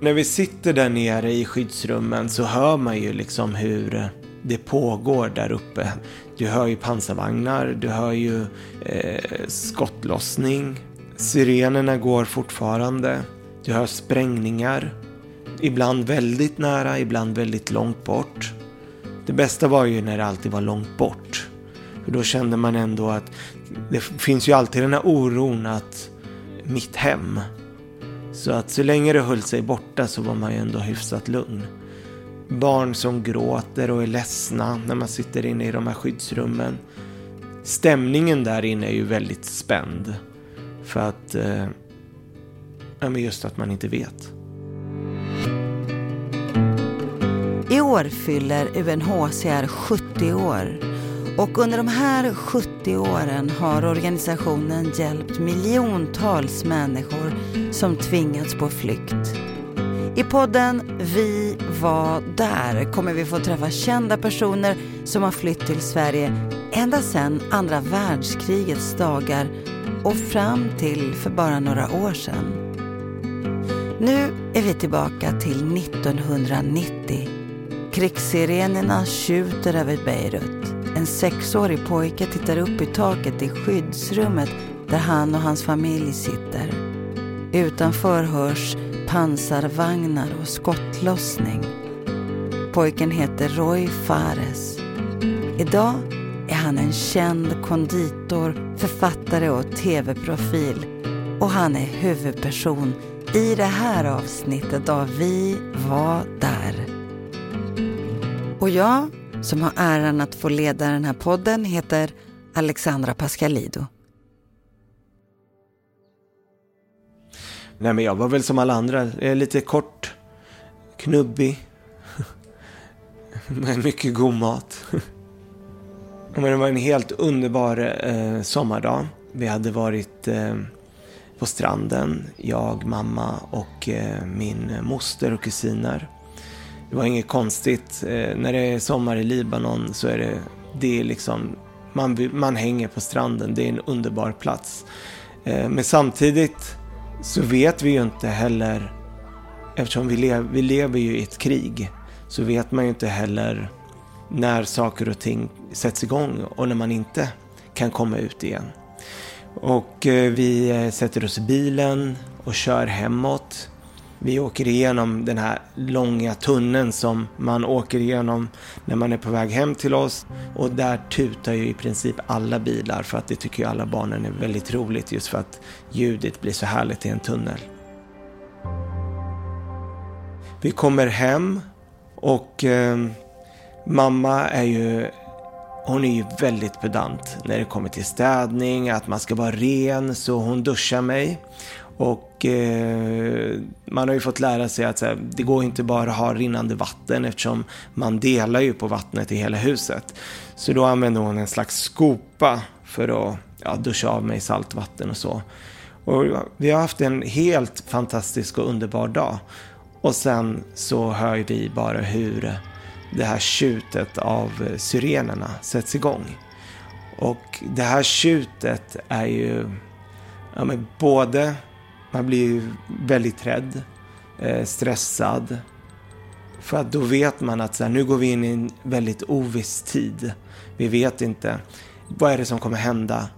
När vi sitter där nere i skyddsrummen så hör man ju liksom hur det pågår där uppe. Du hör ju pansarvagnar, du hör ju eh, skottlossning. Sirenerna går fortfarande. Du hör sprängningar. Ibland väldigt nära, ibland väldigt långt bort. Det bästa var ju när det alltid var långt bort. För då kände man ändå att det finns ju alltid den här oron att mitt hem. Så att så länge det höll sig borta så var man ju ändå hyfsat lugn. Barn som gråter och är ledsna när man sitter inne i de här skyddsrummen. Stämningen där inne är ju väldigt spänd. För att, eh, ja men just att man inte vet. I år fyller UNHCR 70 år. Och under de här 70 åren har organisationen hjälpt miljontals människor som tvingats på flykt. I podden Vi var där kommer vi få träffa kända personer som har flytt till Sverige ända sedan andra världskrigets dagar och fram till för bara några år sedan. Nu är vi tillbaka till 1990. Krigssirenerna tjuter över Beirut. En sexårig pojke tittar upp i taket i skyddsrummet där han och hans familj sitter. Utanför hörs pansarvagnar och skottlossning. Pojken heter Roy Fares. Idag är han en känd konditor, författare och tv-profil. Och han är huvudperson i det här avsnittet av Vi var där. Och jag, som har äran att få leda den här podden, heter Alexandra Pascalido. Nej men jag var väl som alla andra, lite kort, knubbig. Men mycket god mat. men det var en helt underbar eh, sommardag. Vi hade varit eh, på stranden, jag, mamma och eh, min moster och kusiner. Det var inget konstigt. Eh, när det är sommar i Libanon så är det, det är liksom, man, man hänger på stranden. Det är en underbar plats. Eh, men samtidigt så vet vi ju inte heller, eftersom vi, lev, vi lever ju i ett krig, så vet man ju inte heller när saker och ting sätts igång och när man inte kan komma ut igen. Och eh, vi eh, sätter oss i bilen och kör hemåt. Vi åker igenom den här långa tunneln som man åker igenom när man är på väg hem till oss. Och där tutar ju i princip alla bilar för att det tycker ju alla barnen är väldigt roligt just för att ljudet blir så härligt i en tunnel. Vi kommer hem och eh, mamma är ju hon är ju väldigt pedant när det kommer till städning, att man ska vara ren, så hon duschar mig. Och eh, man har ju fått lära sig att här, det går inte bara att ha rinnande vatten eftersom man delar ju på vattnet i hela huset. Så då använder hon en slags skopa för att ja, duscha av mig saltvatten och så. Och vi har haft en helt fantastisk och underbar dag. Och sen så hör vi bara hur det här tjutet av syrenerna sätts igång. Och det här tjutet är ju ja, men både man blir väldigt rädd, eh, stressad. För att då vet man att så här, nu går vi in i en väldigt oviss tid. Vi vet inte vad är det som kommer hända.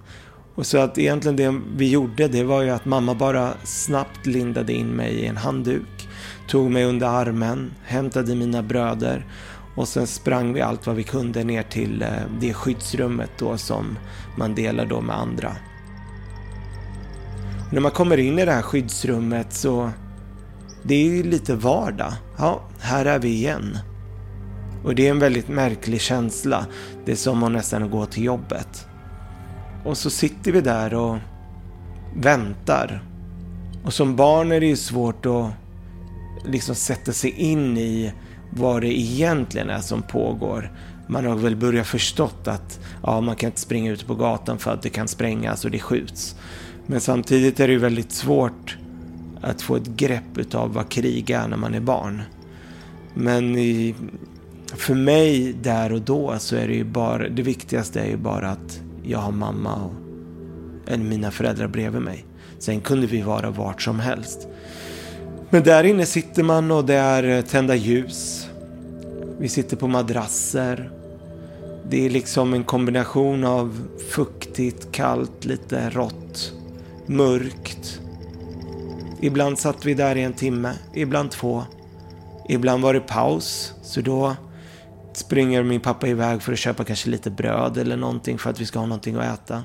Och så att egentligen det vi gjorde det var ju att mamma bara snabbt lindade in mig i en handduk. Tog mig under armen, hämtade mina bröder och sen sprang vi allt vad vi kunde ner till eh, det skyddsrummet då som man delar då med andra. När man kommer in i det här skyddsrummet så det är ju lite vardag. Ja, här är vi igen. Och det är en väldigt märklig känsla. Det är som att nästan gå till jobbet. Och så sitter vi där och väntar. Och som barn är det ju svårt att liksom sätta sig in i vad det egentligen är som pågår. Man har väl börjat förstått att ja, man kan inte springa ut på gatan för att det kan sprängas och det skjuts. Men samtidigt är det ju väldigt svårt att få ett grepp utav vad krig är när man är barn. Men i, för mig där och då så är det ju bara, det viktigaste är ju bara att jag har mamma och en, mina föräldrar bredvid mig. Sen kunde vi vara vart som helst. Men där inne sitter man och det är eh, tända ljus. Vi sitter på madrasser. Det är liksom en kombination av fuktigt, kallt, lite rått, mörkt. Ibland satt vi där i en timme, ibland två. Ibland var det paus, så då springer min pappa iväg för att köpa kanske lite bröd eller någonting för att vi ska ha någonting att äta.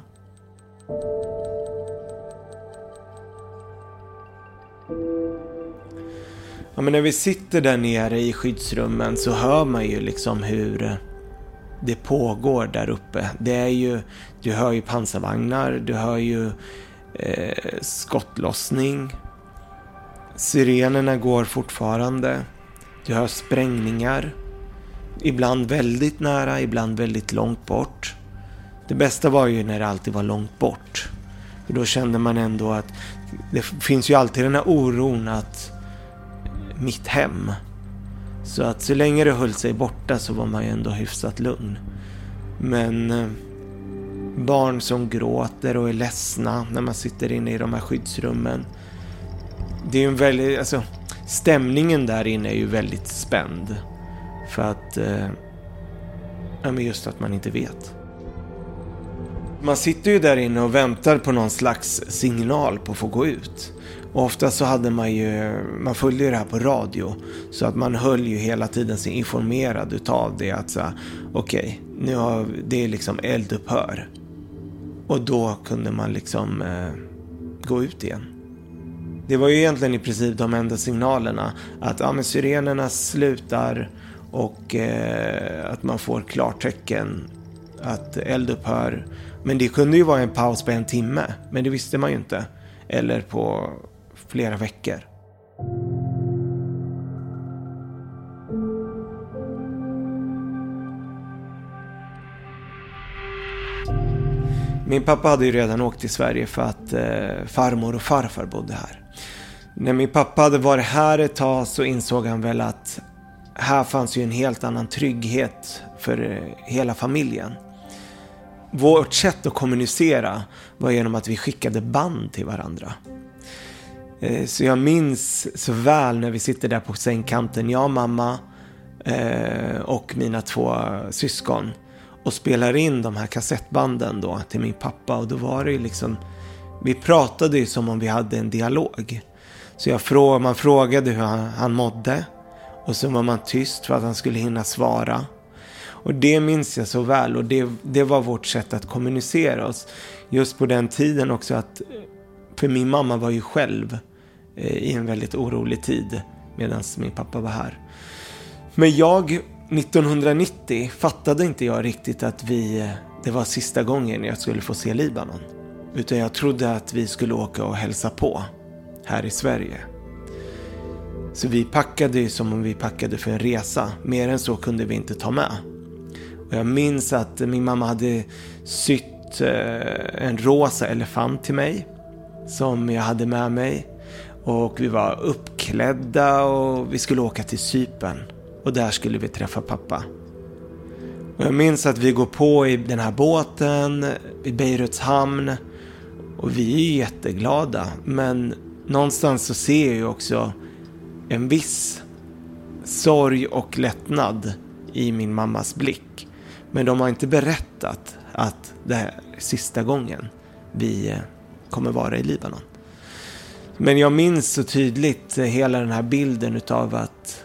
Ja, men när vi sitter där nere i skyddsrummen så hör man ju liksom hur det pågår där uppe. Det är ju, du hör ju pansarvagnar, du hör ju eh, skottlossning. Sirenerna går fortfarande. Du hör sprängningar. Ibland väldigt nära, ibland väldigt långt bort. Det bästa var ju när det alltid var långt bort. För då kände man ändå att det finns ju alltid den här oron att mitt hem. Så att så länge det höll sig borta så var man ju ändå hyfsat lugn. Men eh, barn som gråter och är ledsna när man sitter inne i de här skyddsrummen. Det är ju en väldigt, alltså stämningen där inne är ju väldigt spänd. För att, eh, ja men just att man inte vet. Man sitter ju där inne och väntar på någon slags signal på att få gå ut. Och ofta så hade man ju, man följde ju det här på radio. Så att man höll ju hela tiden sig informerad utav det att så okej, okay, nu har, det är liksom eldupphör. Och då kunde man liksom eh, gå ut igen. Det var ju egentligen i princip de enda signalerna. Att ja, men syrenerna slutar och eh, att man får klartecken att eld upphör. Men det kunde ju vara en paus på en timme, men det visste man ju inte. Eller på flera veckor. Min pappa hade ju redan åkt till Sverige för att eh, farmor och farfar bodde här. När min pappa hade varit här ett tag så insåg han väl att här fanns ju en helt annan trygghet för eh, hela familjen. Vårt sätt att kommunicera var genom att vi skickade band till varandra. Eh, så jag minns så väl när vi sitter där på sängkanten, jag, mamma eh, och mina två syskon och spelar in de här kassettbanden då till min pappa och då var det ju liksom, vi pratade ju som om vi hade en dialog. Så jag frå, man frågade hur han, han mådde och så var man tyst för att han skulle hinna svara. Och det minns jag så väl och det, det var vårt sätt att kommunicera oss. Just på den tiden också att, för min mamma var ju själv eh, i en väldigt orolig tid medan min pappa var här. Men jag, 1990, fattade inte jag riktigt att vi, det var sista gången jag skulle få se Libanon. Utan jag trodde att vi skulle åka och hälsa på här i Sverige. Så vi packade ju som om vi packade för en resa. Mer än så kunde vi inte ta med. Och jag minns att min mamma hade sytt eh, en rosa elefant till mig. Som jag hade med mig. Och vi var uppklädda och vi skulle åka till Cypern. Och där skulle vi träffa pappa. Och jag minns att vi går på i den här båten i Beiruts hamn. Och vi är jätteglada. Men någonstans så ser jag ju också en viss sorg och lättnad i min mammas blick. Men de har inte berättat att det här är sista gången vi eh, kommer vara i Libanon. Men jag minns så tydligt eh, hela den här bilden utav att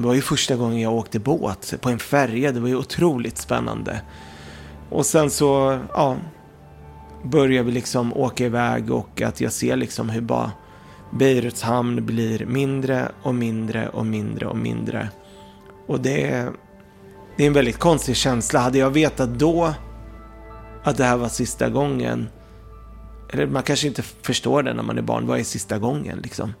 det var ju första gången jag åkte båt på en färja. Det var ju otroligt spännande. Och sen så, ja, börjar vi liksom åka iväg och att jag ser liksom hur bara Beiruts hamn blir mindre och mindre och mindre och mindre. Och det är, det är en väldigt konstig känsla. Hade jag vetat då att det här var sista gången. Eller man kanske inte förstår det när man är barn. Vad är sista gången liksom?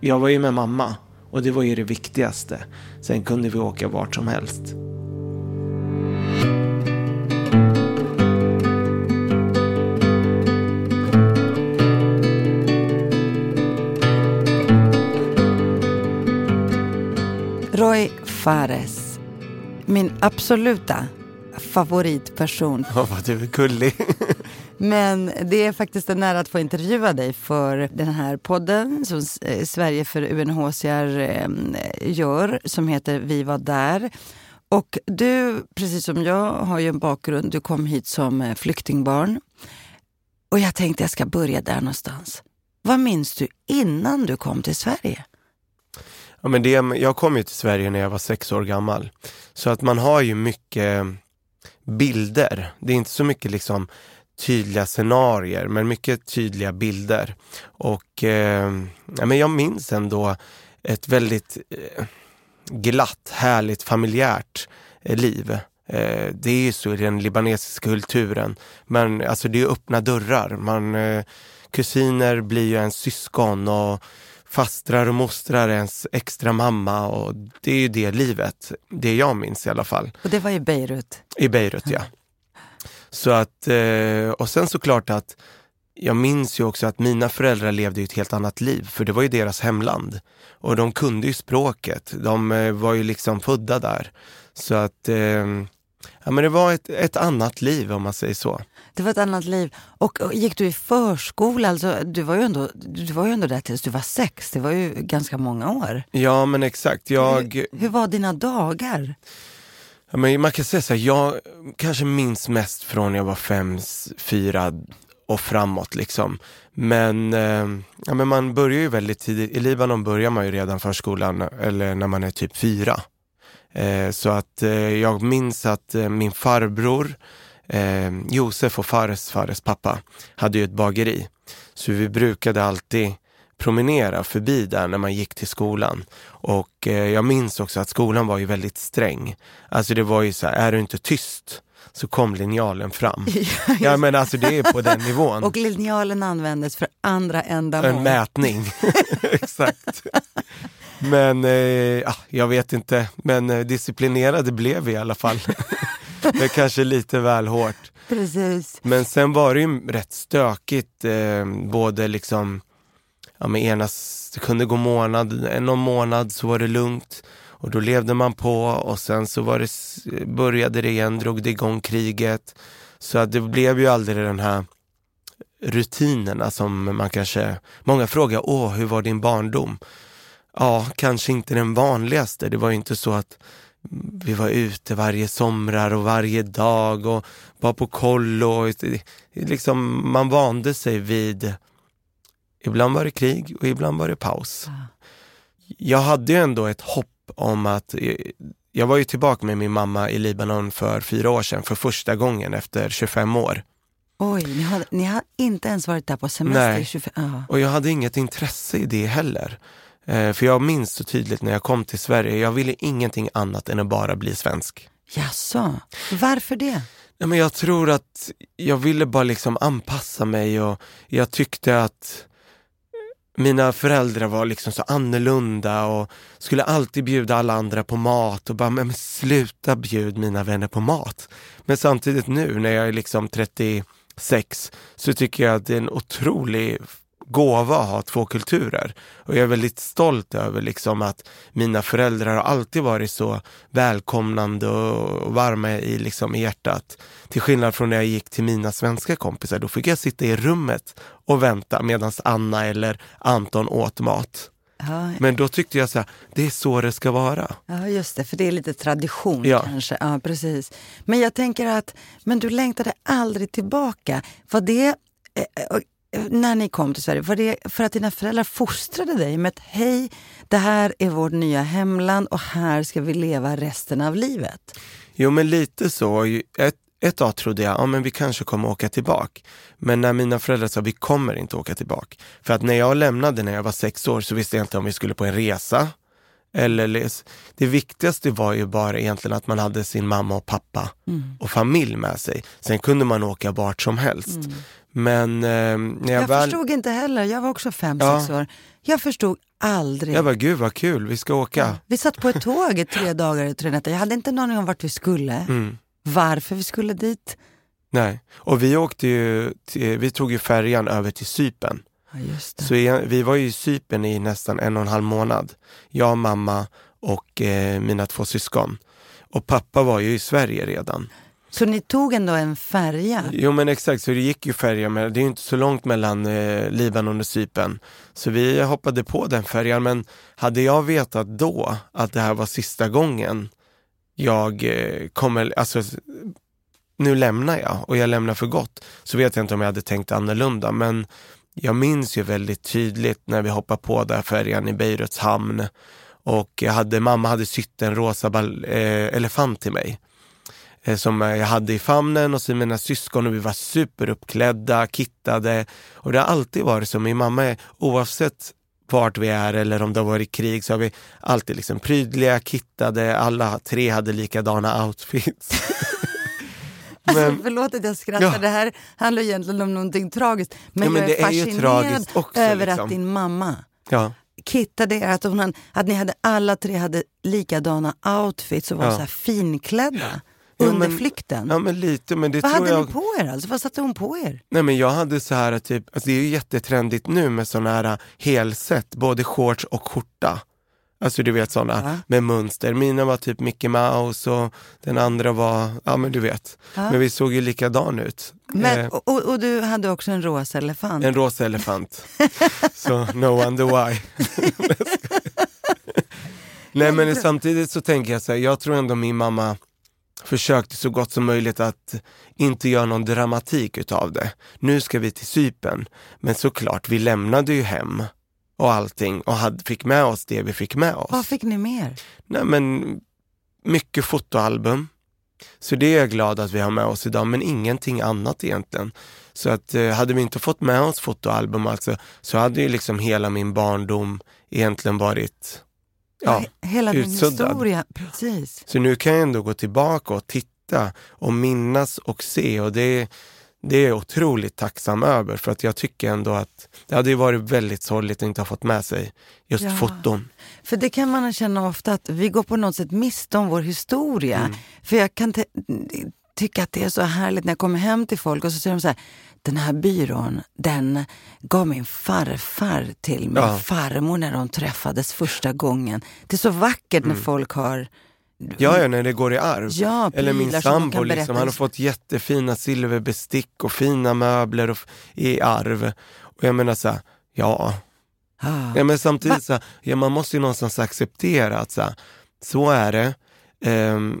Jag var ju med mamma och det var ju det viktigaste. Sen kunde vi åka vart som helst. Roy Fares. Min absoluta favoritperson. Ja, vad du är gullig. Men det är faktiskt en ära att få intervjua dig för den här podden som eh, Sverige för UNHCR ehm, gör, som heter Vi var där. Och du, precis som jag, har ju en bakgrund. Du kom hit som eh, flyktingbarn. Och jag tänkte jag ska börja där någonstans. Vad minns du innan du kom till Sverige? Ja, men det, jag kom ju till Sverige när jag var sex år gammal. Så att man har ju mycket eh, bilder. Det är inte så mycket liksom tydliga scenarier, men mycket tydliga bilder. Och eh, ja, men jag minns ändå ett väldigt eh, glatt, härligt, familjärt eh, liv. Eh, det är ju så i den libanesiska kulturen. Men alltså det är öppna dörrar. Man, eh, kusiner blir ju ens syskon och fastrar och mostrar ens extra mamma och det är ju det livet, det jag minns i alla fall. Och det var i Beirut? I Beirut, ja. Så att, eh, och sen såklart att jag minns ju också att mina föräldrar levde ett helt annat liv, för det var ju deras hemland. Och de kunde ju språket, de eh, var ju liksom födda där. Så att, eh, ja men det var ett, ett annat liv om man säger så. Det var ett annat liv. Och, och gick du i förskola? Alltså, du, var ju ändå, du var ju ändå där tills du var sex. Det var ju ganska många år. Ja, men exakt. Jag... Hur, hur var dina dagar? Ja, men man kan säga så här, jag kanske minns mest från jag var fem, fyra och framåt. Liksom. Men, eh, ja, men man börjar ju väldigt tidigt. I Libanon börjar man ju redan förskolan eller när man är typ fyra. Eh, så att eh, jag minns att eh, min farbror eh, Josef och Fares, Fares pappa, hade ju ett bageri. Så vi brukade alltid promenera förbi där när man gick till skolan. Och eh, jag minns också att skolan var ju väldigt sträng. Alltså det var ju så här, är du inte tyst så kom linjalen fram. ja men alltså det är på den nivån. Och linjalen användes för andra ändamål. En mätning, exakt. Men eh, jag vet inte, men eh, disciplinerade blev vi i alla fall. det är kanske lite väl hårt. Precis. Men sen var det ju rätt stökigt, eh, både liksom, ja men ena, det kunde gå månad, någon månad så var det lugnt och då levde man på och sen så var det, började det igen, drog det igång kriget. Så att det blev ju aldrig den här rutinerna som man kanske, många frågar, åh hur var din barndom? Ja, kanske inte den vanligaste. Det var ju inte så att vi var ute varje somrar och varje dag och var på kollo. liksom, man vande sig vid, ibland var det krig och ibland var det paus. Jag hade ju ändå ett hopp om att, jag var ju tillbaka med min mamma i Libanon för fyra år sedan, för första gången efter 25 år. Oj, ni har, ni har inte ens varit där på semester? Nej, 25, uh. och jag hade inget intresse i det heller. Eh, för jag minns så tydligt när jag kom till Sverige, jag ville ingenting annat än att bara bli svensk. Jaså, varför det? Nej, men jag tror att jag ville bara liksom anpassa mig och jag tyckte att mina föräldrar var liksom så annorlunda och skulle alltid bjuda alla andra på mat och bara, men sluta bjud mina vänner på mat. Men samtidigt nu när jag är liksom 36 så tycker jag att det är en otrolig gåva att ha två kulturer. Och jag är väldigt stolt över liksom att mina föräldrar har alltid varit så välkomnande och varma i, liksom, i hjärtat. Till skillnad från när jag gick till mina svenska kompisar, då fick jag sitta i rummet och vänta medan Anna eller Anton åt mat. Ja. Men då tyckte jag så här, det är så det ska vara. Ja, just det, för det är lite tradition ja. kanske. Ja, precis. Men jag tänker att, men du längtade aldrig tillbaka. Var det, eh, när ni kom till Sverige, var det för att dina föräldrar fostrade dig med att hej, det här är vårt nya hemland och här ska vi leva resten av livet? Jo, men lite så. Ett, ett tag trodde jag, ja men vi kanske kommer åka tillbaka. Men när mina föräldrar sa, vi kommer inte åka tillbaka. För att när jag lämnade när jag var sex år så visste jag inte om vi skulle på en resa. Eller det viktigaste var ju bara egentligen att man hade sin mamma och pappa mm. och familj med sig. Sen kunde man åka vart som helst. Mm. Men eh, när jag, jag väl... förstod inte heller, jag var också fem, ja. sex år. Jag förstod aldrig. Jag bara, gud vad kul, vi ska åka. Ja. Vi satt på ett tåg i tre dagar och tre nätter. Jag hade inte en aning om vart vi skulle, mm. varför vi skulle dit. Nej, och vi åkte ju, till, vi tog ju färjan över till Sypen. Ja, Så vi var ju i Sypen i nästan en och en halv månad. Jag, mamma och eh, mina två syskon. Och pappa var ju i Sverige redan. Så ni tog ändå en färja? Jo men exakt, så det gick ju färja med, det är ju inte så långt mellan eh, Libanon och Cypern. Så vi hoppade på den färjan, men hade jag vetat då att det här var sista gången jag eh, kommer, alltså nu lämnar jag och jag lämnar för gott, så vet jag inte om jag hade tänkt annorlunda. Men jag minns ju väldigt tydligt när vi hoppade på där färjan i Beiruts hamn och jag hade, mamma hade sytt en rosa ball, eh, elefant till mig som jag hade i famnen och så mina syskon och vi var superuppklädda, kittade och det har alltid varit så. Min mamma är oavsett vart vi är eller om det har varit krig så har vi alltid liksom prydliga, kittade, alla tre hade likadana outfits. Alltså, men, förlåt att jag skrattar, ja. det här handlar egentligen om någonting tragiskt. Men, ja, men jag är fascinerad är också, över liksom. att din mamma ja. kittade er, att, hon, att ni hade, alla tre hade likadana outfits och var ja. så här finklädda. Under men, flykten? Ja men lite, men det Vad tror hade jag... ni på er alltså? Vad satte hon på er? Nej men jag hade så här typ, alltså det är ju jättetrendigt nu med såna här helset, både shorts och skjorta. Alltså du vet sådana ja. med mönster. Mina var typ Mickey Mouse och den andra var, ja men du vet. Ja. Men vi såg ju likadan ut. Men, eh, och, och, du hade också en rosa elefant? En rosa elefant. så no wonder why. Nej men samtidigt så tänker jag så här, jag tror ändå min mamma försökte så gott som möjligt att inte göra någon dramatik utav det. Nu ska vi till Sypen, men såklart, vi lämnade ju hem och allting och hade, fick med oss det vi fick med oss. Vad fick ni mer? Nej men mycket fotoalbum. Så det är jag glad att vi har med oss idag, men ingenting annat egentligen. Så att eh, hade vi inte fått med oss fotoalbum alltså, så hade ju liksom hela min barndom egentligen varit ja, Hela utsuddad. din historia, precis. Så nu kan jag ändå gå tillbaka och titta och minnas och se och det det är jag otroligt tacksam över för att jag tycker ändå att det hade varit väldigt sorgligt att inte ha fått med sig just ja. foton. För det kan man känna ofta att vi går på något sätt miste om vår historia. Mm. För jag kan tycka att det är så härligt när jag kommer hem till folk och så säger de så här, den här byrån, den gav min farfar till min ja. farmor när de träffades första gången. Det är så vackert mm. när folk har Ja, ja, när det går i arv. Ja, Eller min sambo, liksom, han har fått jättefina silverbestick och fina möbler och, i arv. Och jag menar så här, ja. Ah. ja men samtidigt, så här, ja, man måste ju någonstans acceptera att så, här, så är det. Um,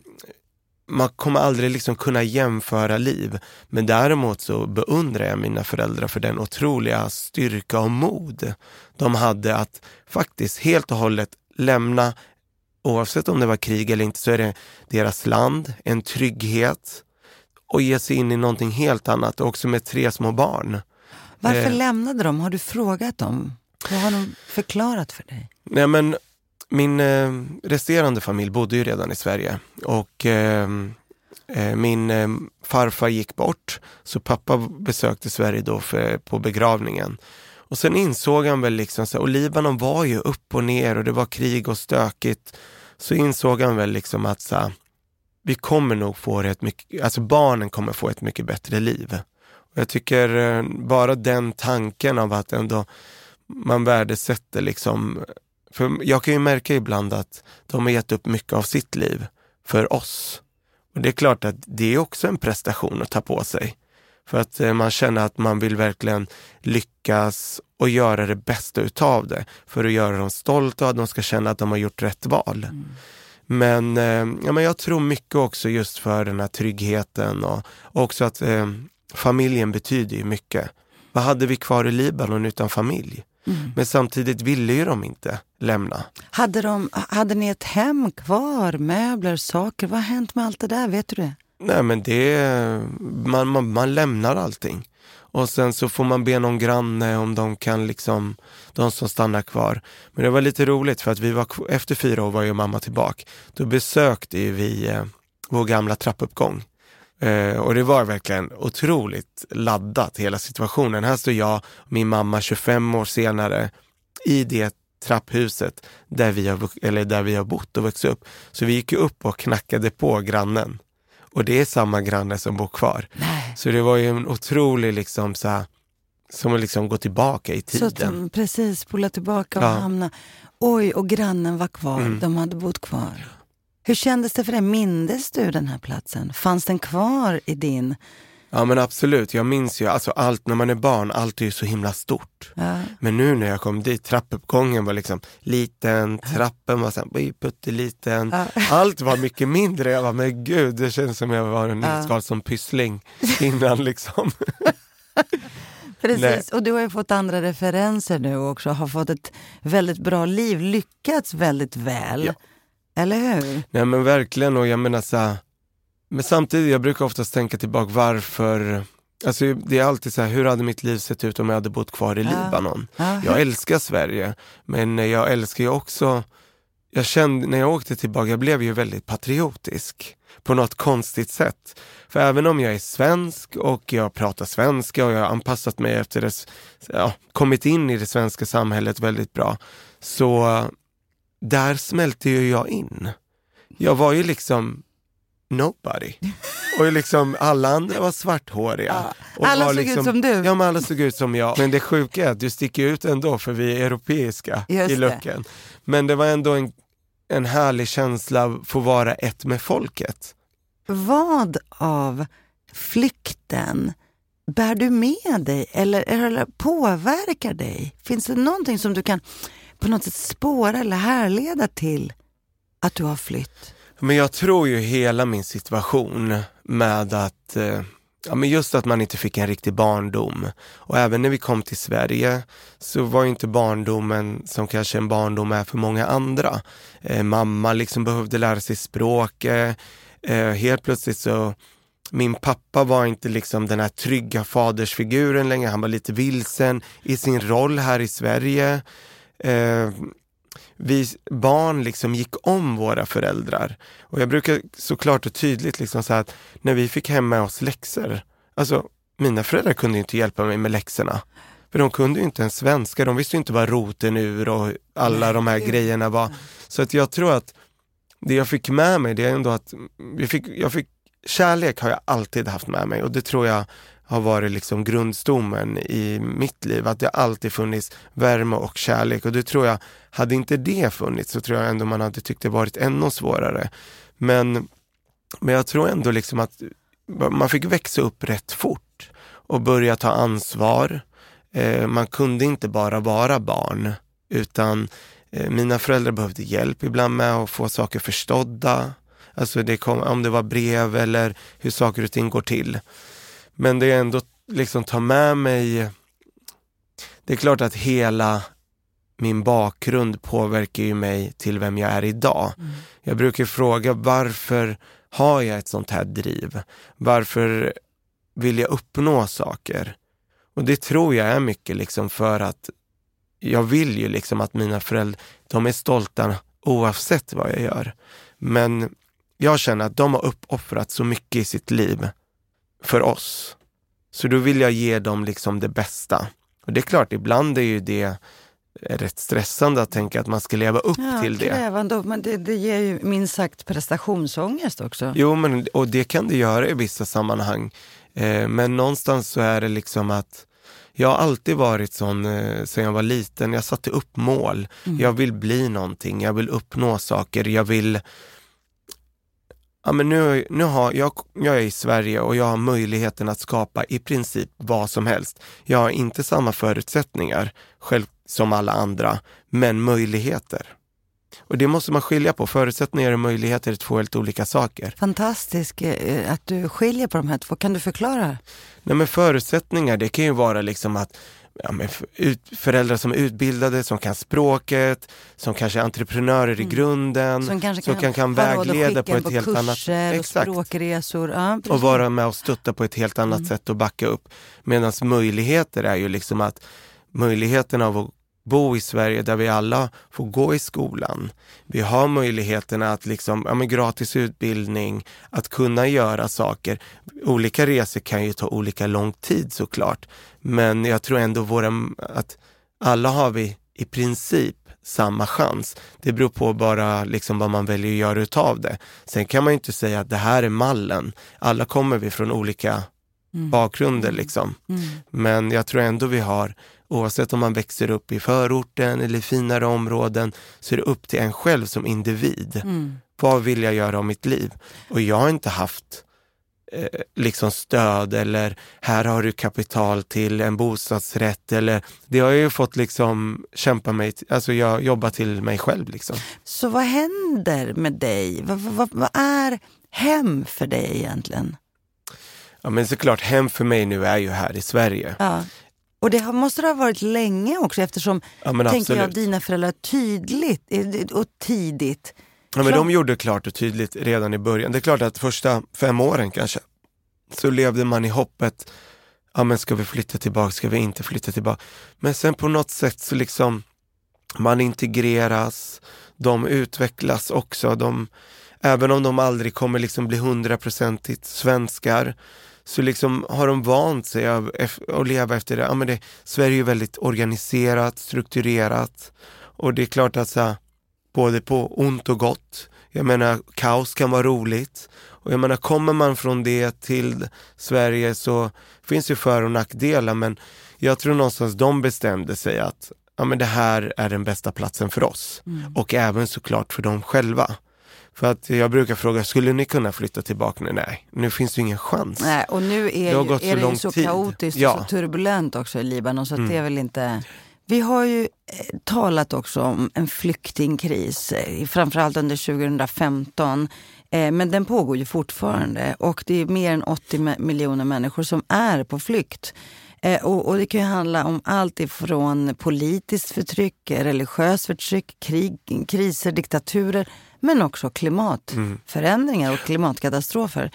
man kommer aldrig liksom kunna jämföra liv. Men däremot så beundrar jag mina föräldrar för den otroliga styrka och mod de hade att faktiskt helt och hållet lämna oavsett om det var krig eller inte, så är det deras land, en trygghet och ge sig in i någonting helt annat, också med tre små barn. Varför eh, lämnade de? Har du frågat dem? Vad har de förklarat för dig? Nej, men min eh, resterande familj bodde ju redan i Sverige och ehm, eh, min eh, farfar gick bort, så pappa besökte Sverige då för, på begravningen. Och sen insåg han väl liksom, så, och Libanon var ju upp och ner och det var krig och stökigt. Så insåg han väl liksom att så, vi kommer nog få ett mycket, alltså barnen kommer få ett mycket bättre liv. Och jag tycker eh, bara den tanken av att ändå man värdesätter liksom, för jag kan ju märka ibland att de har gett upp mycket av sitt liv för oss. Och det är klart att det är också en prestation att ta på sig. För att eh, man känner att man vill verkligen lyckas och göra det bästa utav det. För att göra dem stolta och att de ska känna att de har gjort rätt val. Mm. Men, eh, ja, men jag tror mycket också just för den här tryggheten och också att eh, familjen betyder ju mycket. Vad hade vi kvar i Libanon utan familj? Mm. Men samtidigt ville ju de inte lämna. Hade, de, hade ni ett hem kvar, möbler, saker? Vad har hänt med allt det där? Vet du det? Nej men det, man, man, man, lämnar allting. Och sen så får man be någon granne om de kan liksom, de som stannar kvar. Men det var lite roligt för att vi var, efter fyra år var ju mamma tillbaka. Då besökte vi eh, vår gamla trappuppgång. Eh, och det var verkligen otroligt laddat hela situationen. Här står jag och min mamma 25 år senare i det trapphuset där vi har, eller där vi har bott och vuxit upp. Så vi gick upp och knackade på grannen och det är samma granne som bor kvar. Nej. Så det var ju en otrolig, liksom, så här, som att liksom gå tillbaka i tiden. Så precis, spola tillbaka och ja. hamna... Oj, och grannen var kvar. Mm. De hade bott kvar. Hur kändes det för dig? Mindes du den här platsen? Fanns den kvar i din Ja men absolut, jag minns ju alltså allt när man är barn, allt är ju så himla stort. Ja. Men nu när jag kom dit, trappuppgången var liksom liten, trappen var så här, pytteliten. Ja. Allt var mycket mindre. Jag var men gud, det känns som jag var en Nils Karlsson Pyssling innan liksom. Precis, Nej. och du har ju fått andra referenser nu också, har fått ett väldigt bra liv, lyckats väldigt väl. Ja. Eller hur? Nej men verkligen, och jag menar så här, men samtidigt, jag brukar oftast tänka tillbaka varför Alltså det är alltid så här, hur hade mitt liv sett ut om jag hade bott kvar i ja. Libanon? Ja. Jag älskar Sverige, men jag älskar ju också, jag kände när jag åkte tillbaka, jag blev ju väldigt patriotisk på något konstigt sätt. För även om jag är svensk och jag pratar svenska och jag har anpassat mig efter det, ja, kommit in i det svenska samhället väldigt bra, så där smälte ju jag in. Jag var ju liksom nobody. Och liksom alla andra var svarthåriga. Ja. alla såg liksom, ut som du. Ja, men alla såg ut som jag. Men det sjuka är att du sticker ut ändå för vi är europeiska Just i. Det. Men det var ändå en, en härlig känsla att få vara ett med folket. Vad av flykten bär du med dig eller, eller påverkar dig? Finns det någonting som du kan på något sätt spåra eller härleda till att du har flytt? Men jag tror ju hela min situation med att eh, Ja, men just att man inte fick en riktig barndom. Och även när vi kom till Sverige så var inte barndomen som kanske en barndom är för många andra. Eh, mamma liksom behövde lära sig språket. Eh, helt plötsligt så, min pappa var inte liksom den här trygga fadersfiguren längre. Han var lite vilsen i sin roll här i Sverige. Eh, vi barn liksom gick om våra föräldrar. Och jag brukar såklart och tydligt liksom säga att när vi fick hem med oss läxor, alltså mina föräldrar kunde inte hjälpa mig med läxorna. För de kunde ju inte ens svenska, de visste inte vad roten ur och alla de här grejerna var. Så att jag tror att det jag fick med mig, det är ändå att vi fick, jag fick, kärlek har jag alltid haft med mig och det tror jag har varit liksom grundstommen i mitt liv. Att det alltid funnits värme och kärlek och det tror jag, hade inte det funnits så tror jag ändå man hade tyckt det varit ännu svårare. Men, men jag tror ändå liksom att man fick växa upp rätt fort och börja ta ansvar. Eh, man kunde inte bara vara barn utan eh, mina föräldrar behövde hjälp ibland med att få saker förstådda. Alltså det kom, om det var brev eller hur saker och ting går till. Men det är ändå liksom ta med mig, det är klart att hela min bakgrund påverkar ju mig till vem jag är idag. Mm. Jag brukar fråga varför har jag ett sånt här driv? Varför vill jag uppnå saker? Och det tror jag är mycket liksom för att jag vill ju liksom att mina föräldrar, de är stolta oavsett vad jag gör. Men jag känner att de har uppoffrat så mycket i sitt liv för oss. Så då vill jag ge dem liksom det bästa. Och det är klart, ibland är ju det rätt stressande att tänka att man ska leva upp ja, till det. Krävande, men det, det ger ju minst sagt prestationsångest också. Jo, men, och det kan det göra i vissa sammanhang. Eh, men någonstans så är det liksom att jag har alltid varit sån eh, sen jag var liten. Jag satte upp mål. Mm. Jag vill bli någonting, jag vill uppnå saker, jag vill ja, men nu, nu har, jag, jag är i Sverige och jag har möjligheten att skapa i princip vad som helst. Jag har inte samma förutsättningar själv som alla andra, men möjligheter. Och det måste man skilja på. Förutsättningar och möjligheter är två helt olika saker. Fantastiskt eh, att du skiljer på de här två. Kan du förklara? Nej, men förutsättningar, det kan ju vara liksom att ja, men föräldrar som är utbildade, som kan språket, som kanske är entreprenörer mm. i grunden, som, kanske kan, som kan, kan vägleda på ett på helt kurser annat sätt. Exakt. språkresor. Ja, och vara med och stötta på ett helt annat mm. sätt och backa upp. Medan möjligheter är ju liksom att möjligheten av att bo i Sverige där vi alla får gå i skolan. Vi har möjligheterna att liksom, ja, men gratis utbildning, att kunna göra saker. Olika resor kan ju ta olika lång tid såklart, men jag tror ändå våra, att alla har vi i princip samma chans. Det beror på bara liksom vad man väljer att göra utav det. Sen kan man ju inte säga att det här är mallen. Alla kommer vi från olika mm. bakgrunder. Liksom. Mm. Men jag tror ändå vi har, oavsett om man växer upp i förorten eller finare områden, så är det upp till en själv som individ. Mm. Vad vill jag göra av mitt liv? Och jag har inte haft eh, liksom stöd eller här har du kapital till en bostadsrätt eller det har jag ju fått liksom kämpa mig, alltså jag jobbar till mig själv liksom. Så vad händer med dig? Vad, vad, vad är hem för dig egentligen? Ja men såklart, hem för mig nu är ju här i Sverige. Ja. Och det måste det ha varit länge också eftersom, ja, tänker jag, dina föräldrar tydligt eh, och tidigt Ja, men de gjorde klart och tydligt redan i början. Det är klart att första fem åren kanske, så levde man i hoppet, ja men ska vi flytta tillbaka, ska vi inte flytta tillbaka? Men sen på något sätt så liksom, man integreras, de utvecklas också, de, även om de aldrig kommer liksom bli hundraprocentigt svenskar, så liksom har de vant sig av, att leva efter det. Ja, men det. Sverige är väldigt organiserat, strukturerat och det är klart att så både på ont och gott. Jag menar, kaos kan vara roligt. Och jag menar, kommer man från det till Sverige så finns det för och nackdelar, men jag tror någonstans de bestämde sig att ja, men det här är den bästa platsen för oss. Mm. Och även såklart för dem själva. För att jag brukar fråga, skulle ni kunna flytta tillbaka? Nej, nu finns det ingen chans. Nej, och nu är, det, ju, är det ju så tid. kaotiskt ja. och så turbulent också i Libanon så mm. det är väl inte... Vi har ju eh, talat också om en flyktingkris, eh, framförallt under 2015. Eh, men den pågår ju fortfarande och det är mer än 80 miljoner människor som är på flykt. Eh, och, det kan ju handla om allt ifrån politiskt förtryck, religiöst förtryck, krig, kriser, diktaturer men också klimatförändringar och klimatkatastrofer.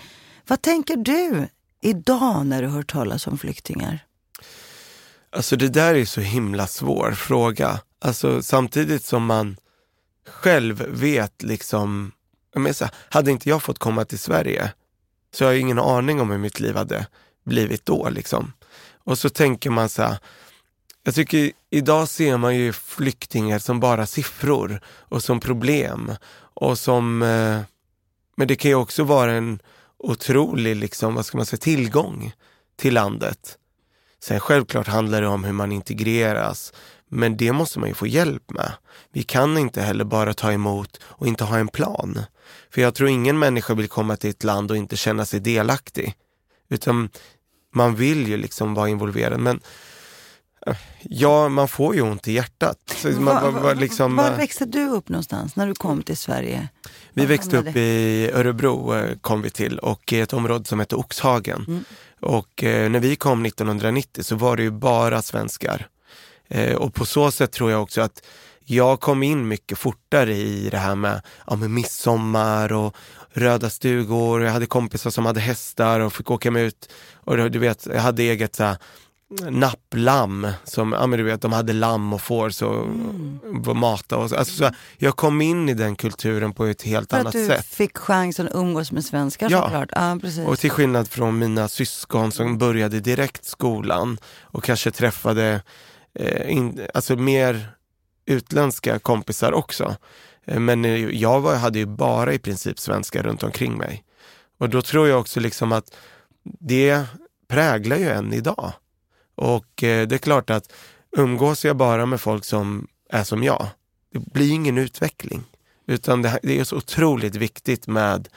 Vad tänker du idag när du hör talas om flyktingar? Alltså det där är så himla svår fråga. Alltså samtidigt som man själv vet liksom, jag så, hade inte jag fått komma till Sverige så jag har ingen aning om hur mitt liv hade blivit då liksom. Och så tänker man så här, jag tycker idag ser man ju flyktingar som bara siffror och som problem och som, eh, men det kan ju också vara en otrolig liksom, vad ska man säga, tillgång till landet. Sen självklart handlar det om hur man integreras, men det måste man ju få hjälp med. Vi kan inte heller bara ta emot och inte ha en plan. För jag tror ingen människa vill komma till ett land och inte känna sig delaktig. Utan man vill ju liksom vara involverad. Men eh, ja, man får ju ont i hjärtat. Man, var, var, liksom, var, växte du upp någonstans när du kom till Sverige? Vi växte upp i Örebro eh, kom vi till och i ett område som heter Oxhagen. Mm. Och eh, när vi kom 1990 så var det ju bara svenskar. Eh, och på så sätt tror jag också att jag kom in mycket fortare i det här med, ja, med midsommar och röda stugor. Jag hade kompisar som hade hästar och fick åka med ut. Och du vet, jag hade eget så här, napplam, som, ja men du vet, de hade lamm och får så mm. mata och så. Alltså, så. Jag kom in i den kulturen på ett helt För annat sätt. För att du fick chansen att umgås med svenskar ja. såklart. Ja, precis. Och till skillnad från mina syskon som började direkt skolan och kanske träffade eh, in, alltså mer utländska kompisar också. Eh, men eh, jag var, hade ju bara i princip svenskar runt omkring mig. Och då tror jag också liksom att det präglar ju en idag. Och eh, det är klart att umgås jag bara med folk som är som jag, det blir ingen utveckling. Utan det, det är så otroligt viktigt med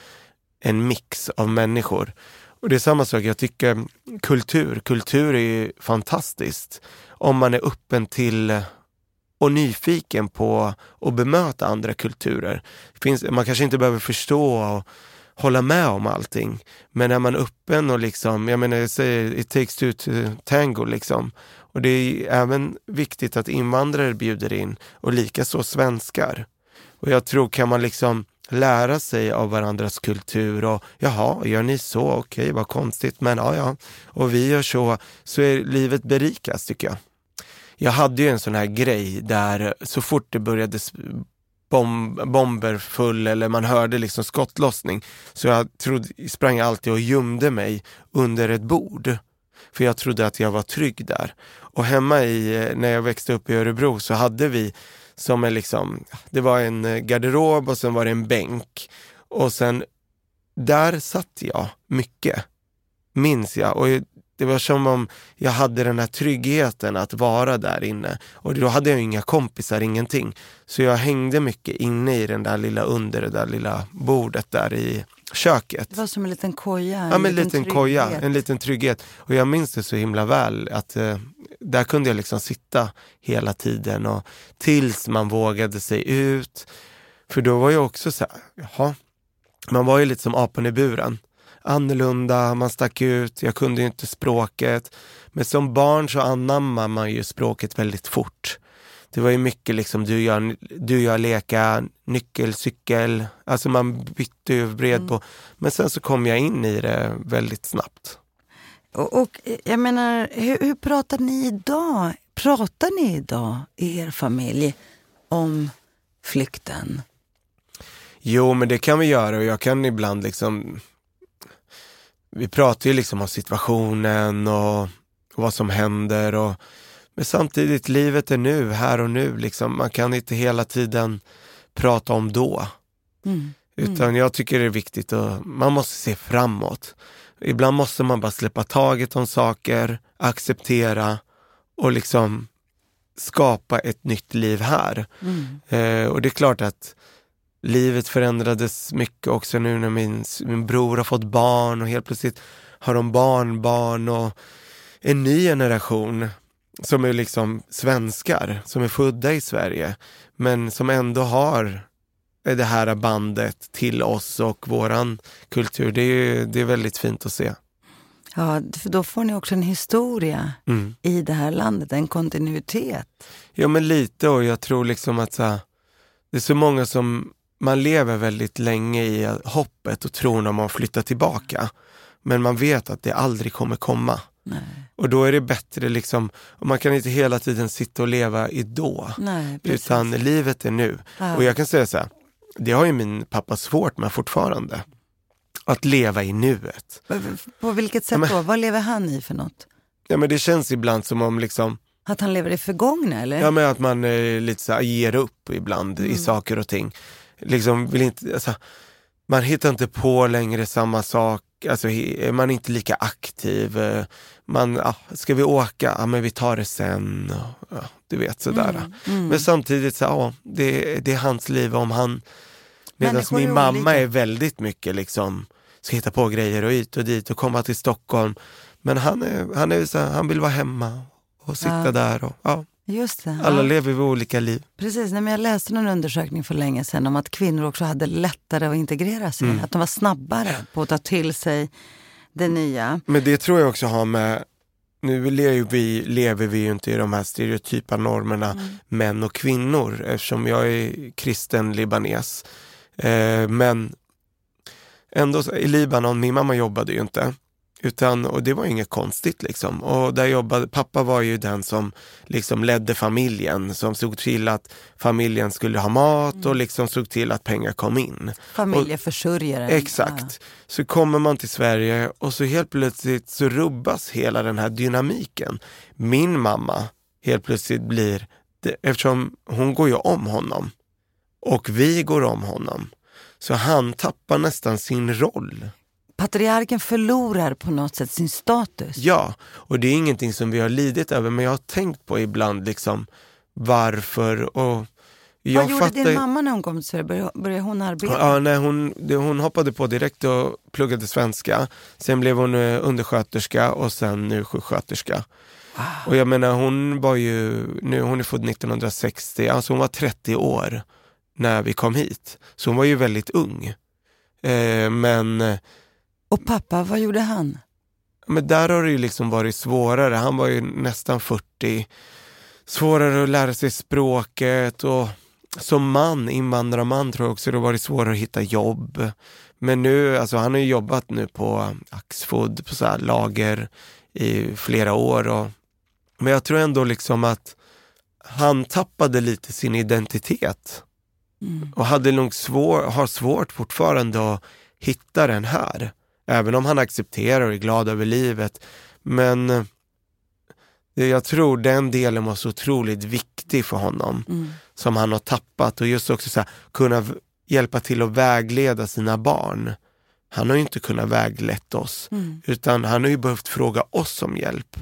en mix av människor. Och det är samma sak, jag tycker kultur, kultur är ju fantastiskt om man är öppen till och nyfiken på att bemöta andra kulturer. Finns, man kanske inte behöver förstå och hålla med om allting. Men är man öppen och liksom, jag menar jag säger it takes two to tango liksom. Och det är även viktigt att invandrare bjuder in och likaså svenskar. Och jag tror kan man liksom lära sig av varandras kultur och jaha, gör ni så? Okej, okay, vad konstigt, men ja, ja. Och vi gör så, så är livet berikas tycker jag. Jag hade ju en sån här grej där så fort det började bom, bomber full eller man hörde liksom skottlossning. Så jag trodde, sprang alltid och gömde mig under ett bord. För jag trodde att jag var trygg där. Och hemma i, eh, när jag växte upp i Örebro så hade vi som en liksom, det var en eh, garderob och sen var det en bänk. Och sen, där satt jag mycket minns jag. Och det var som om jag hade den här tryggheten att vara där inne. Och då hade jag inga kompisar, ingenting. Så jag hängde mycket inne i den där lilla, under det där lilla bordet där i köket. Det var som en liten koja. En ja, men en liten, liten koja, en liten trygghet. Och jag minns det så himla väl att eh, där kunde jag liksom sitta hela tiden och tills man vågade sig ut. För då var jag också så här, jaha, man var ju lite som apan i buren. Annorlunda, man stack ut, jag kunde ju inte språket. Men som barn så anammar man ju språket väldigt fort. Det var ju mycket liksom du gör, du gör leka, nyckel, cykel. Alltså man bytte ju bred mm. på. Men sen så kom jag in i det väldigt snabbt. Och, och jag menar, hur, hur pratar ni idag? Pratar ni idag i er familj om flykten? Jo, men det kan vi göra och jag kan ibland liksom vi pratar ju liksom om situationen och, och vad som händer och men samtidigt, livet är nu, här och nu. Liksom. Man kan inte hela tiden prata om då. Mm. Mm. Utan jag tycker det är viktigt att man måste se framåt. Ibland måste man bara släppa taget om saker, acceptera och liksom skapa ett nytt liv här. Mm. Eh, och det är klart att livet förändrades mycket också nu när min, min bror har fått barn och helt plötsligt har de barnbarn och en ny generation som är liksom svenskar, som är födda i Sverige, men som ändå har det här bandet till oss och våran kultur. Det är, det är väldigt fint att se. Ja, för då får ni också en historia mm. i det här landet, en kontinuitet. Ja, men lite och jag tror liksom att så det är så många som, man lever väldigt länge i hoppet och tron om att flytta tillbaka. Men man vet att det aldrig kommer komma. Nej. Och då är det bättre liksom, och man kan inte hela tiden sitta och leva i då. Nej, utan livet är nu. Ja. Och jag kan säga så här, det har ju min pappa svårt med fortfarande. Att leva i nuet. På vilket sätt ja, men, då? Vad lever han i för något? Ja men det känns ibland som om liksom Att han lever i förgångna eller? Ja men att man eh, lite så här, ger upp ibland mm. i saker och ting. Liksom vill inte, alltså, man hittar inte på längre samma sak, alltså, man är inte lika aktiv. Man, ja, ska vi åka? Ja, men vi tar det sen. Ja, du vet sådär. Mm, mm. Men samtidigt, så, ja, det, det är hans liv. om han Medan min mamma olika. är väldigt mycket liksom, ska hitta på grejer och hit och dit och komma till Stockholm. Men han, är, han, är så, han vill vara hemma och sitta ja. där. Och, ja. Just det, Alla ja. lever vi olika liv. Precis, Nej, men jag läste någon undersökning för länge sedan om att kvinnor också hade lättare att integrera sig. Mm. Att de var snabbare på att ta till sig det nya. Men det tror jag också har med nu lever vi, lever vi ju inte i de här stereotypa normerna mm. män och kvinnor eftersom jag är kristen libanes. Eh, men ändå i Libanon, min mamma jobbade ju inte. Utan, och det var inget konstigt liksom. Och där jobbade, pappa var ju den som liksom ledde familjen, som såg till att familjen skulle ha mat och mm. liksom såg till att pengar kom in. Familjeförsörjaren. Exakt. Ja. Så kommer man till Sverige och så helt plötsligt så rubbas hela den här dynamiken. Min mamma helt plötsligt blir, eftersom hon går ju om honom och vi går om honom, så han tappar nästan sin roll patriarken förlorar på något sätt sin status. Ja, och det är ingenting som vi har lidit över, men jag har tänkt på ibland liksom varför och jag Vad gjorde fattar... din mamma när hon kom till Sverige? Började, hon arbeta? Ja, nej, hon, hon hoppade på direkt och pluggade svenska. Sen blev hon eh, undersköterska och sen nu sjuksköterska. Wow. Och jag menar hon var ju, nu, hon är född 1960, alltså hon var 30 år när vi kom hit. Så hon var ju väldigt ung. Eh, men och pappa, vad gjorde han? Men där har det ju liksom varit svårare. Han var ju nästan 40. Svårare att lära sig språket och som man, invandrarman, tror jag också det har varit svårare att hitta jobb. Men nu, alltså han har ju jobbat nu på Axfood, på så här lager i flera år. Och, men jag tror ändå liksom att han tappade lite sin identitet. Mm. Och hade nog svår, har svårt fortfarande att hitta den här. Även om han accepterar och är glad över livet. Men eh, jag tror den delen var så otroligt viktig för honom. Mm. Som han har tappat och just också så här, kunna hjälpa till att vägleda sina barn. han har ju inte kunnat väglett oss. Mm. Utan han har ju behövt fråga oss om hjälp.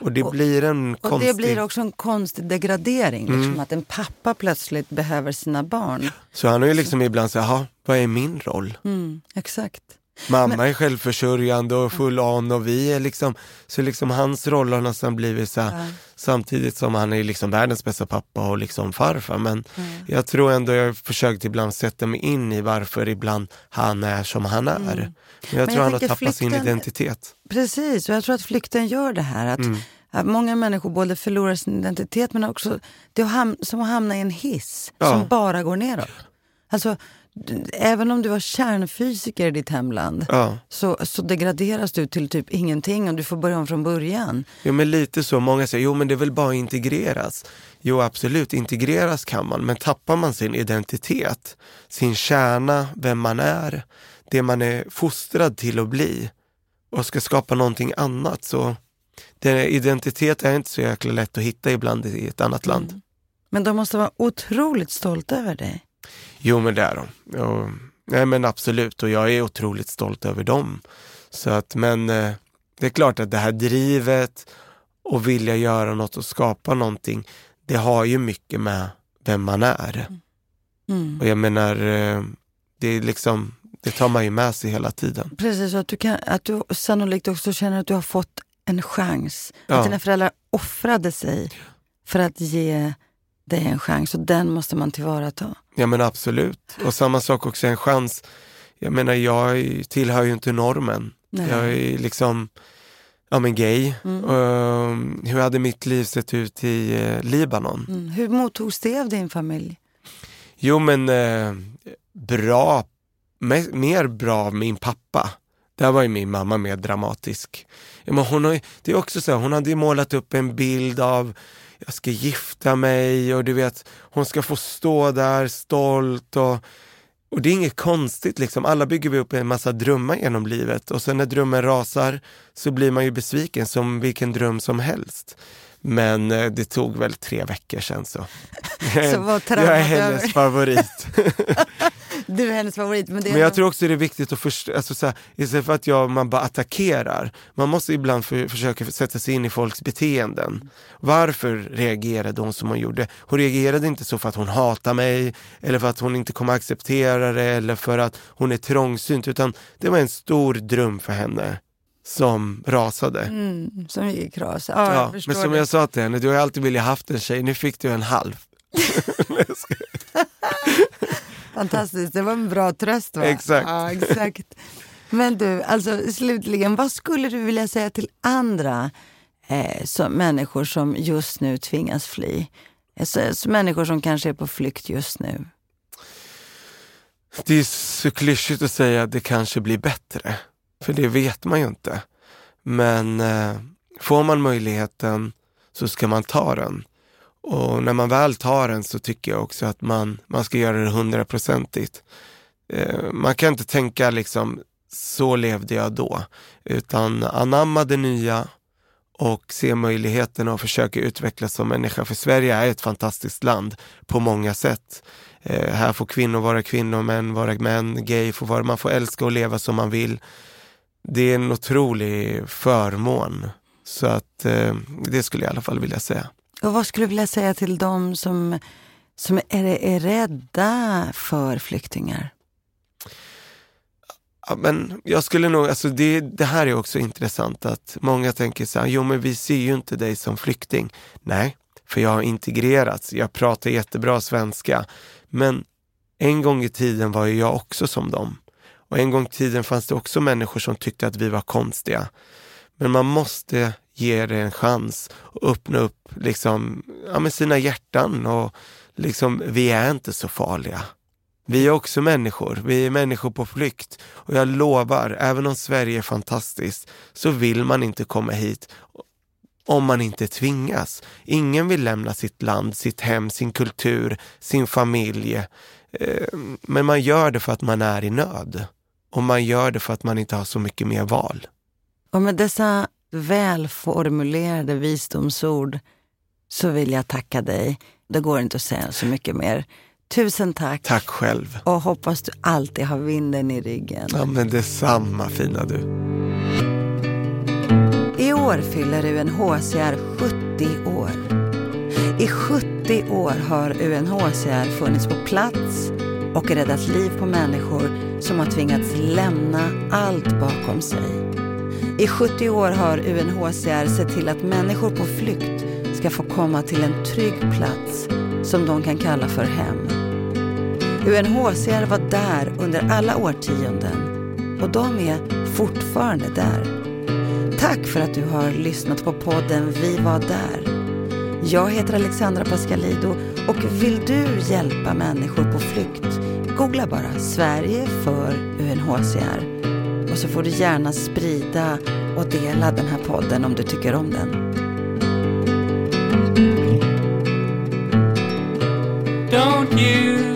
Och det blir en Och konstig... det blir också en konstig degradering. Liksom, Att en pappa plötsligt behöver sina barn. Så han har ju liksom ibland sagt, jaha, vad är min roll? Mm, exakt. Mamma är självförsörjande och full on och vi är liksom, så liksom hans roll har nästan blivit så här, Ja. samtidigt som han är liksom världens bästa pappa och liksom farfar. Men jag tror ändå jag har försökt ibland sätta mig in i varför ibland han är som han är. Men jag jag tror han har tappat sin flykten- identitet. Precis, och jag tror att flykten gör det här. Att, Mm. att många människor både förlorar sin identitet men också det är ham- som att hamna i en hiss Ja. som bara går neråt. Alltså, även om du var kärnfysiker i ditt hemland Ja. så, så degraderas du till typ ingenting och du får börja om från början. Jo men lite så, många säger jo men det är väl bara integreras. Jo absolut, integreras kan man, men tappar man sin identitet, sin kärna, vem man är, det man är fostrad till att bli och ska skapa någonting annat så den identitet är inte så jäkla lätt att hitta ibland i ett annat land. Men de måste vara otroligt stolta över dig. Jo men det är de. Jo, nej men absolut och jag är otroligt stolt över dem. Så att, men eh, det är klart att det här drivet och vilja göra något och skapa någonting, det har ju mycket med vem man är. Mm. Och jag menar, eh, det är liksom, det tar man ju med sig hela tiden. Precis, och att du, kan, att du sannolikt också känner att du har fått en chans. Ja. Att dina föräldrar offrade sig för att ge dig en chans och den måste man tillvarata. Ja men absolut. Och samma sak också, en chans. Jag menar, jag är- tillhör ju inte normen. Nej. Jag är liksom, ja men gay. Mm. Um, hur hade mitt liv sett ut i eh, Libanon? Mm. Hur mottogs det av din familj? Jo men eh, bra, me- mer bra av min pappa. Där var ju min mamma mer dramatisk. Men hon, har, det är också så hon hade målat upp en bild av jag ska gifta mig och du vet, hon ska få stå där stolt och, och det är inget konstigt liksom. Alla bygger vi upp en massa drömmar genom livet och sen när drömmen rasar så blir man ju besviken som vilken dröm som helst. Men eh, det tog väl tre veckor sen så. Så jag är hennes favorit. Du är hennes favorit. Men, det Men jag ändå- tror också det är viktigt att förstå, alltså så här, istället för att jag, man bara attackerar, man måste ibland för, försöka sätta sig in i folks beteenden. Varför reagerade hon som hon gjorde? Hon reagerade inte så för att hon hatar mig, eller för att hon inte kommer acceptera det, eller för att hon är trångsynt, utan det var en stor dröm för henne som rasade. Mm, som gick kras. Ja, Ja, men som det. jag sa till henne, du har alltid velat haft en tjej, nu fick du en halv. Fantastiskt, det var en bra tröst va? Exakt. Ja, exakt. Men du, alltså slutligen, vad skulle du vilja säga till andra eh, som, människor som just nu tvingas fly? Alltså, så människor som kanske är på flykt just nu. Det är så klyschigt att säga att det kanske blir bättre, för det vet man ju inte. Men eh, får man möjligheten så ska man ta den. Och när man väl tar den så tycker jag också att man, man ska göra det hundraprocentigt. Eh, man kan inte tänka liksom, så levde jag då, utan anamma det nya och se möjligheterna och försöka utvecklas som människa. För Sverige är ett fantastiskt land på många sätt. Eh, här får kvinnor vara kvinnor, män vara män, gay får vara, man får älska och leva som man vill. Det är en otrolig förmån. Så att eh, det skulle jag i alla fall vilja säga. Och vad skulle du vilja säga till dem som, som är, är rädda för flyktingar? Ja, men jag skulle nog, alltså det, det här är också intressant att många tänker så här, jo men vi ser ju inte dig som flykting. Nej, för jag har integrerats, jag pratar jättebra svenska. Men en gång i tiden var ju jag också som dem. Och en gång i tiden fanns det också människor som tyckte att vi var konstiga. Men man måste ge det en chans och öppna upp liksom, ja, med sina hjärtan och liksom, vi är inte så farliga. Vi är också människor, vi är människor på flykt. Och jag lovar, även om Sverige är fantastiskt, så vill man inte komma hit om man inte tvingas. Ingen vill lämna sitt land, sitt hem, sin kultur, sin familj. Eh, men man gör det för att man är i nöd. Och man gör det för att man inte har så mycket mer val. Och med dessa välformulerade visdomsord så vill jag tacka dig. Det går inte att säga så mycket mer. Tusen tack. Tack själv. Och hoppas du alltid har vinden i ryggen. Ja, men detsamma fina du. I år fyller UNHCR 70 år. I 70 år har UNHCR funnits på plats och räddat liv på människor som har tvingats lämna allt bakom sig. I 70 år har UNHCR sett till att människor på flykt ska få komma till en trygg plats som de kan kalla för hem. UNHCR var där under alla årtionden och de är fortfarande där. Tack för att du har lyssnat på podden Vi var där. Jag heter Alexandra Pascalido och vill du hjälpa människor på flykt? Googla bara Sverige för UNHCR och så får du gärna sprida och dela den här podden om du tycker om den. Don't you